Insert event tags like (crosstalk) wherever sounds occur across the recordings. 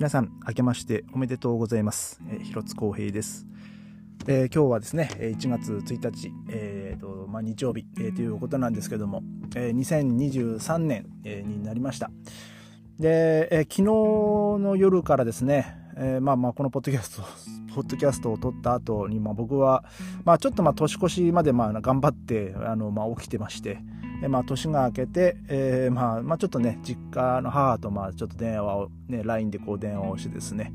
皆さん明けましておめでとうございます、えー、広津光平です、えー今日はですねえー1月1日、えーとまあ、日曜日、えーということなんですけども、えー2023年、えーになりました。で、えー昨日の夜からですね、えーまあまあこのポッドキャスト (laughs) ポッドキャストを撮った後に、まあ、僕は、まあ、ちょっとまあ年越しまでまあ頑張ってあの、まあ、起きてまして、えまあ、年が明けて、えーまあまあ、ちょっとね実家の母とまあちょっと電話を、ね、LINE でこう電話をしてですね、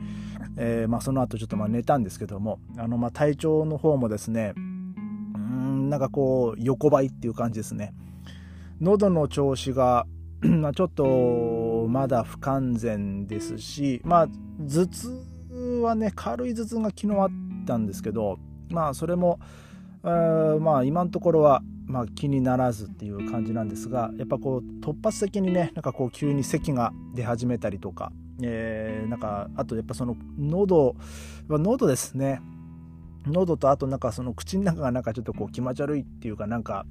えーまあ、その後ちょっとまあ寝たんですけどもあのまあ体調の方もですねんなんかこう横ばいっていう感じですね。喉の調子が (clears throat) まあちょっとまだ不完全ですしまあ頭痛はね軽い頭痛が昨日あったんですけどまあそれもあーまあ今のところはまあ気にならずっていう感じなんですがやっぱこう突発的にねなんかこう急に咳が出始めたりとか、えーなんかあとやっぱその喉まあ喉ですね。喉とあとなんかその口の中がなんかちょっとこう気持ち悪いっていうかなんか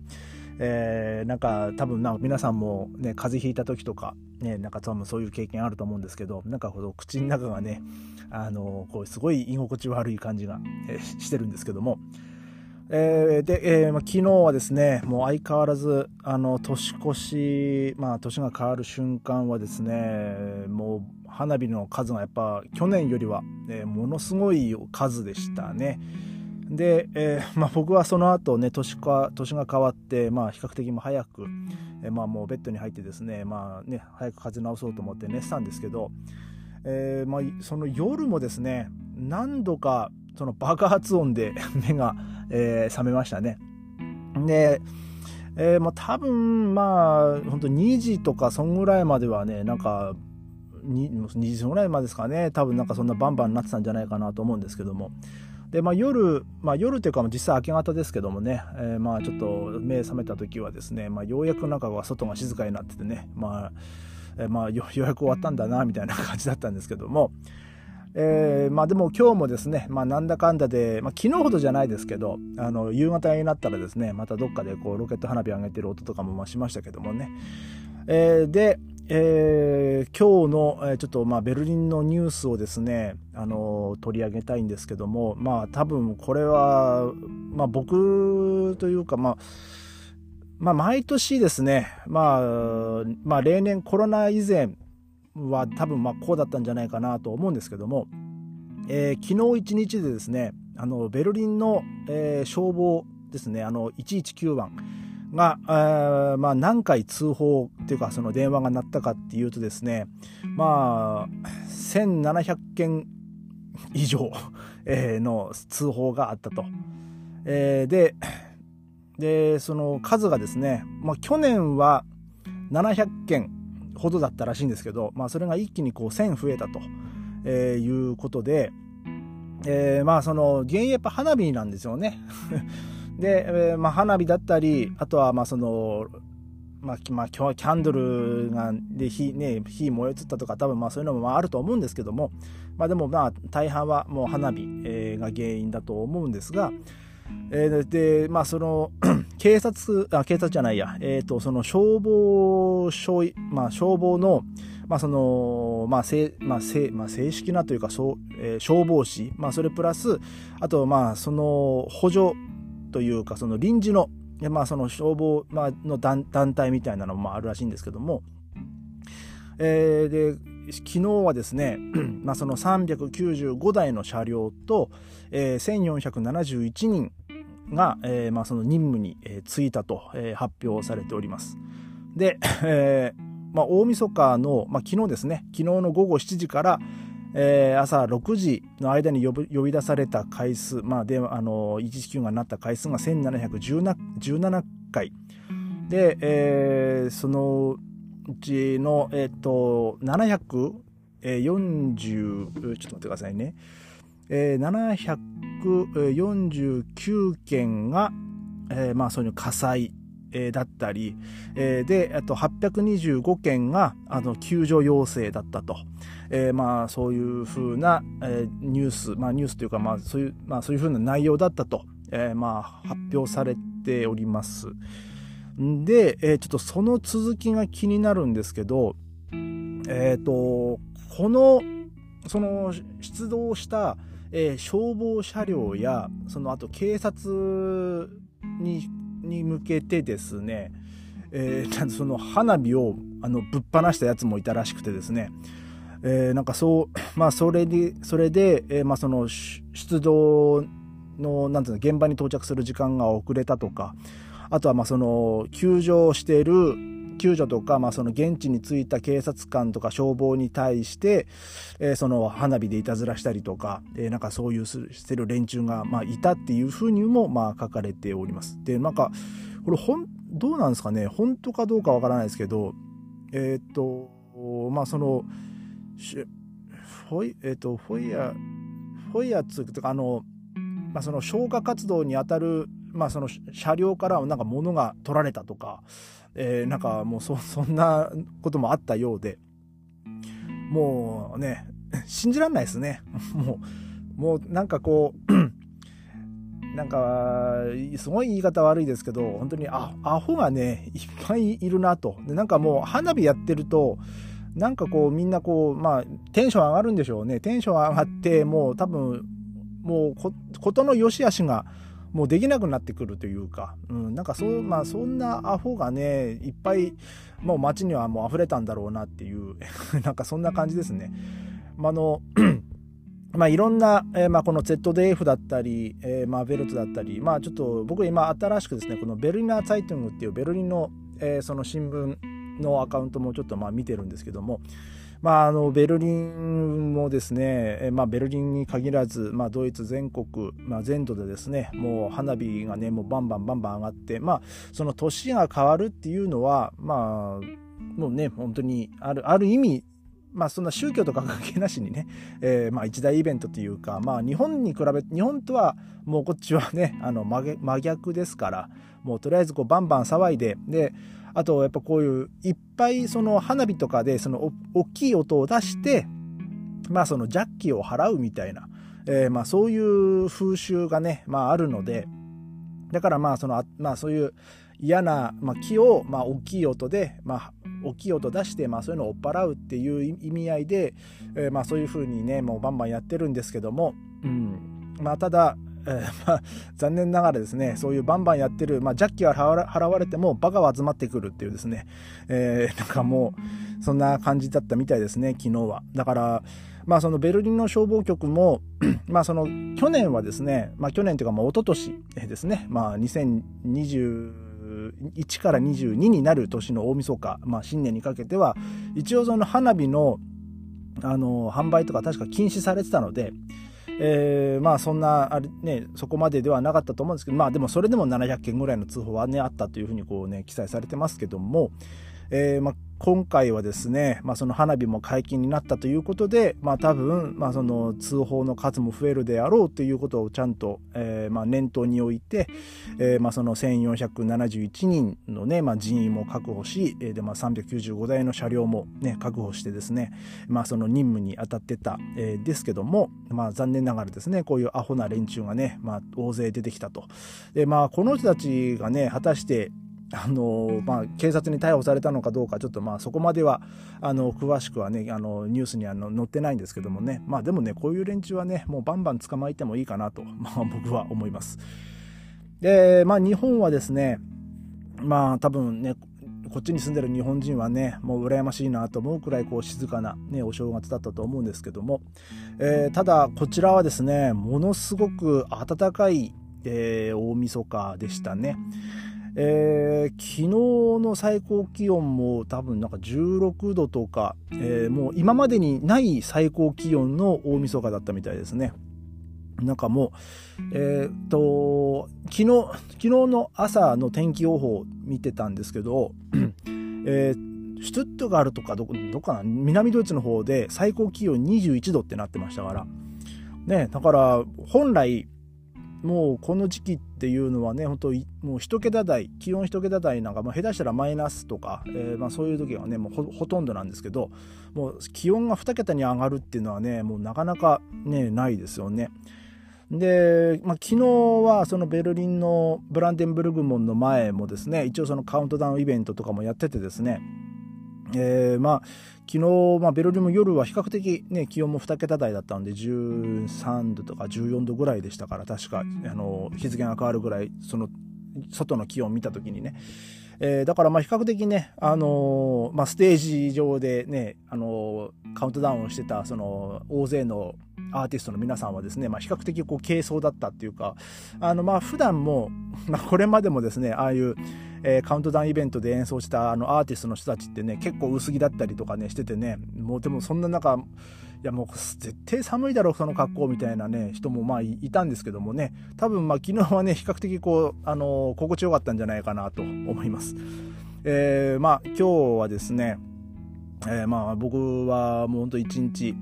えーなんか多分なんか皆さんもね風邪ひいた時とかねなんか多分そういう経験あると思うんですけどなんかこの口の中がねあのこうすごい居心地悪い感じが、えしてるんですけども、えーで、えーまあ、昨日はですねもう相変わらずあの年越し、まあ、年が変わる瞬間はですねもう花火の数がやっぱ去年よりは、えーものすごい数でしたね。で、えーまあ、僕はその後ね年か年が変わって、まあ、比較的も早く、えーまあ、もうベッドに入ってですね,、まあ、ね早く風邪治そうと思って寝てたんですけど、えーまあ、その夜もですね何度かその爆発音で (laughs) 目が、えー覚めましたね。で、えーまあ、多分まあ本当2時とかそんぐらいまではねなんかに2時ぐらいまでですかね多分なんかそんなバンバンなってたんじゃないかなと思うんですけどもで、まあ、夜、まあ、夜というか実際明け方ですけどもね、えーまあちょっと目覚めた時はですね、まあ、ようやく中が外が静かになっててねまあ、えーまあ (laughs) ようやく終わったんだなみたいな感じだったんですけども、えーまあでも今日もですね、まあ、なんだかんだで、まあ、昨日ほどじゃないですけどあの夕方になったらですねまたどっかでこうロケット花火上げてる音とかもましましたけどもね、えーで、えー今日の、えーちょっとまあベルリンのニュースをですね、あの取り上げたいんですけどもまあ多分これは、まあ、僕というかまあまあ、毎年ですね、まあ、まあ、例年コロナ以前は多分まあこうだったんじゃないかなと思うんですけども、えー昨日一日でですねあのベルリンの、えー消防ですねあの119番が、えーまあ、何回通報っていうかその電話が鳴ったかっていうとですねまあ1700件以上、(laughs) えーの通報があったと。えーででその数がですね、まあ、去年は700件ほどだったらしいんですけど、まあ、それが一気にこう1000増えたと、えーいうことで、えーまあその原因やっぱ花火なんですよね。(laughs) で、えーまあ、花火だったりあとはまあそのまあ、まあ、キャンドルがで火,、ね、火燃え移ったとか多分まあそういうのもあると思うんですけども、まあ、でもまあ大半はもう花火、えーが原因だと思うんですが、えーでまあその (clears throat) 警察あ警察じゃないや、えー、とその消防署、まあ、消防の、まあそのまあ正まあ正まあ、正式なというかそう、えー消防士、まあ、それプラスあとまあその補助というかその臨時のまあ、その消防、まあの団団体みたいなのもあるらしいんですけども、えーで昨日はですね、(clears throat) まあ、その395台の車両と、えー1471人が、えーまあ、その任務に、えー就いたと、えー発表されております。で、えーまあ、大晦日の、まあ、昨日ですね昨日の午後7時から、えー朝6時の間に呼ぶ呼び出された回数、まあ、であの119がなった回数が1717 17回で、えーそのちの、えっと740ちょっと待ってくださいね、えー749件が、えーまあ、そういう火災、えーだったり、えーであと825件があの救助要請だったと、えーまあ、そういうふうな、えーニュース、まあ、ニュースというか、まあそういうまあ、そういうふうな内容だったと、えーまあ、発表されております。で、えーちょっとその続きが気になるんですけど、えっ、と、この、その出動した、えー、消防車両やそのあと警察にに向けてですね、えー、ちゃんとその花火をあのぶっ放したやつもいたらしくてですね、えー、なんかそう、(laughs) まあ、それで、それで、えー、まあ、その出動の、なんていうの、現場に到着する時間が遅れたとか、あとは、まあ、その、救助をしている救助とか、まあ、その現地に着いた警察官とか消防に対して、えー、その花火でいたずらしたりとか、えー、なんかそういうしてる連中が、まあ、いたっていうふうにも、まあ、書かれております。で、なんか、これ、ほん、どうなんですかね、本当かどうかわからないですけど、えっ、と、まあ、その、フォイ、えっ、と、フォイヤ、フォイヤっつうか、あの、まあ、その消火活動に当たる、まあ、その車両からなんか物が取られたとか、えー、なんかもうそ (laughs) そんなこともあったようでもうね (laughs) 信じらんないですね。(laughs) もうもうなんかこう (clears throat) なんかすごい言い方悪いですけど本当にあアホがねいっぱいいるなと。でなんかもう花火やってるとなんかこうみんなこうまあテンション上がるんでしょうね。テンション上がってもう多分もうことの良し悪しがもうできなくなってくるというか、うん、なんかそう、まあそんなアホがね、いっぱい、もう街にはもう溢れたんだろうなっていう、(laughs) なんかそんな感じですね。まあ、の、まあ、(clears throat) いろんな、えー、まあ、この ZDF だったり、えー、まあ、ベルトだったり、まあ、ちょっと僕今新しくですね、このベルリナー・ツァイトゥングっていうベルリンの、えー、その新聞のアカウントもちょっとまあ見てるんですけども、まあ、あのベルリンもですね、まあ、ベルリンに限らず、まあ、ドイツ全国、まあ、全土でですねもう花火がねもうバンバンバンバン上がって、まあ、その年が変わるっていうのは、まあ、もうね本当にあるある意味まあそんな宗教とか関係なしにね、えー、まあ一大イベントというか、まあ日本に比べて、日本とはもうこっちはね、あの真逆ですから、もうとりあえずこうバンバン騒いで、で、あとやっぱこういういっぱいその花火とかでその大きい音を出してまあそのジャッキを払うみたいな、えー、まあそういう風習がね、まああるのでだからまあそのまあそういう嫌な、まあ、木を、まあ、大きい音で、まあ、大きい音出して、まあ、そういうのを追っ払うっていう意味合いで、えー、まあ、そういうふうにねもうバンバンやってるんですけども、うんまあ、ただえー、まあ、残念ながらですね、そういうバンバンやってる、まあ、ジャッキは払われてもバカは集まってくるっていうですね、えー、なんかもう、そんな感じだったみたいですね、昨日は。だから、まあそのベルリンの消防局も、(clears throat) まあその去年はですね、まあ去年というかまあ一昨年ですね、まあ1から22になる年の大晦日、まあ新年にかけては、一応その花火のあの販売とか確か禁止されてたので、えー、まあそんなあれ、ね、そこまでではなかったと思うんですけどまあでもそれでも700件ぐらいの通報はねあったというふうにこうね記載されてますけども、えー、まあ、今回はですね、まあ、その花火も解禁になったということで、まあ、多分、まあ、その通報の数も増えるであろうということをちゃんと、えー、まあ、念頭に置いて、えー、まあ、その1471人の、ねまあ、人員も確保し、でまあ、395台の車両も、ね、確保してですね、まあ、その任務に当たってた、えー、ですけども、まあ、残念ながらですねこういうアホな連中がね、まあ、大勢出てきたと。でまあ、この人たちがね果たしてあのまあ、警察に逮捕されたのかどうかちょっとまあそこまではあの詳しくはねあのニュースには載ってないんですけどもね。まあでもねこういう連中はねもうバンバン捕まえてもいいかなと、まあ、僕は思います。でまあ日本はですねまあ多分ねこっちに住んでる日本人はねもう羨ましいなと思うくらいこう静かな、ね、お正月だったと思うんですけども、えー、ただこちらはですねものすごく暖かい、えー、大晦日でしたね。えー、昨日の最高気温も多分なんか16度とか、えー、もう今までにない最高気温の大晦日だったみたいですね。なんかもう、えー、と、昨日、昨日の朝の天気予報見てたんですけど、えー、シュトゥットガルとかどこ、どこかな？南ドイツの方で最高気温21度ってなってましたから。ね、だから本来もうこの時期っていうのはね、本当もう一桁台、気温一桁台なんか、まあ、下手したらマイナスとか、えー、まあそういう時はね、もうほとんどなんですけど、もう気温が2桁に上がるっていうのはね、もうなかなかね、ないですよね。で、まあ、昨日はそのベルリンのブランデンブルグ門の前もですね、一応そのカウントダウンイベントとかもやっててですね、えー、まあ昨日、まあ、ベルリンも夜は比較的、ね、気温も2桁台だったんで13度とか14度ぐらいでしたから確かあの日付が変わるぐらいその外の気温を見た時にね、えー、だからまあ比較的ね、あのー、まあ、ステージ上でね、あのー、カウントダウンをしてたその大勢のアーティストの皆さんはですね、まあ、比較的こう軽装だったっていうかあのまあ普段も、(laughs) まあ、これまでもですねああいうえ、カウントダウンイベントで演奏したあのアーティストの人たちってね結構薄着だったりとかねしててねもうでもそんな中いやもう絶対寒いだろうその格好みたいなね人もまあいたんですけどもね多分まあ昨日はね比較的こうあの、心地よかったんじゃないかなと思います。えー、まあ今日はですね、えー、まあ僕はもうほんと一日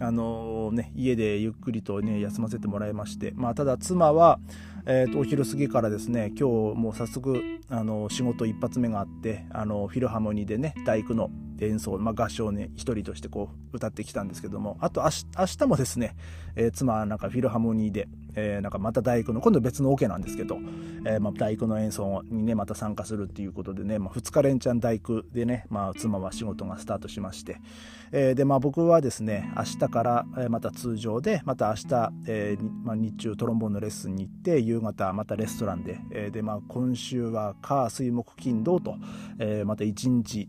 あのね、家でゆっくりとね休ませてもらいまして、まあ、ただ妻は、えーと、お昼過ぎからですね今日もう早速あの仕事一発目があってあのフィルハーモニーでね大工の演奏、まあ、合唱ね一人としてこう歌ってきたんですけどもあと明日もですね、えー、妻はなんかフィルハーモニーで、えー、なんかまた大工の今度別のオ、ケなんですけど、えーまあ、大工の演奏にねまた参加するっていうことでね、まあ、2日連チャン大工でね、まあ、妻は仕事がスタートしまして、えー、でまあ僕はですね明日からまた通常でまた明日、えーまあ、日中トロンボーンのレッスンに行って夕方またレストランで、えー、でまあ今週は火水木金土と、えー、また一日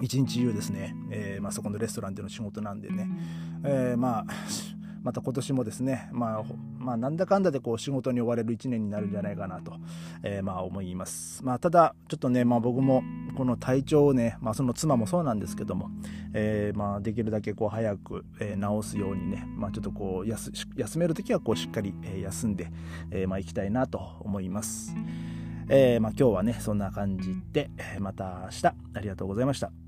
一日中ですね、えーまあ、そこのレストランでの仕事なんでね、えー、まあまた今年もですね、まあ、まあ、なんだかんだでこう仕事に追われる1年になるんじゃないかなと、えー、まあ思います。まあ、ただ、ちょっとね、まあ、僕もこの体調をね、まあ、その妻もそうなんですけども、えー、まあできるだけこう早く、えー、治すようにね、まあ、ちょっとこう休休める時はこうしっかり、えー、休んで、えーまあ、行きたいなと思います。えーまあ、今日はねそんな感じでまた明日ありがとうございました。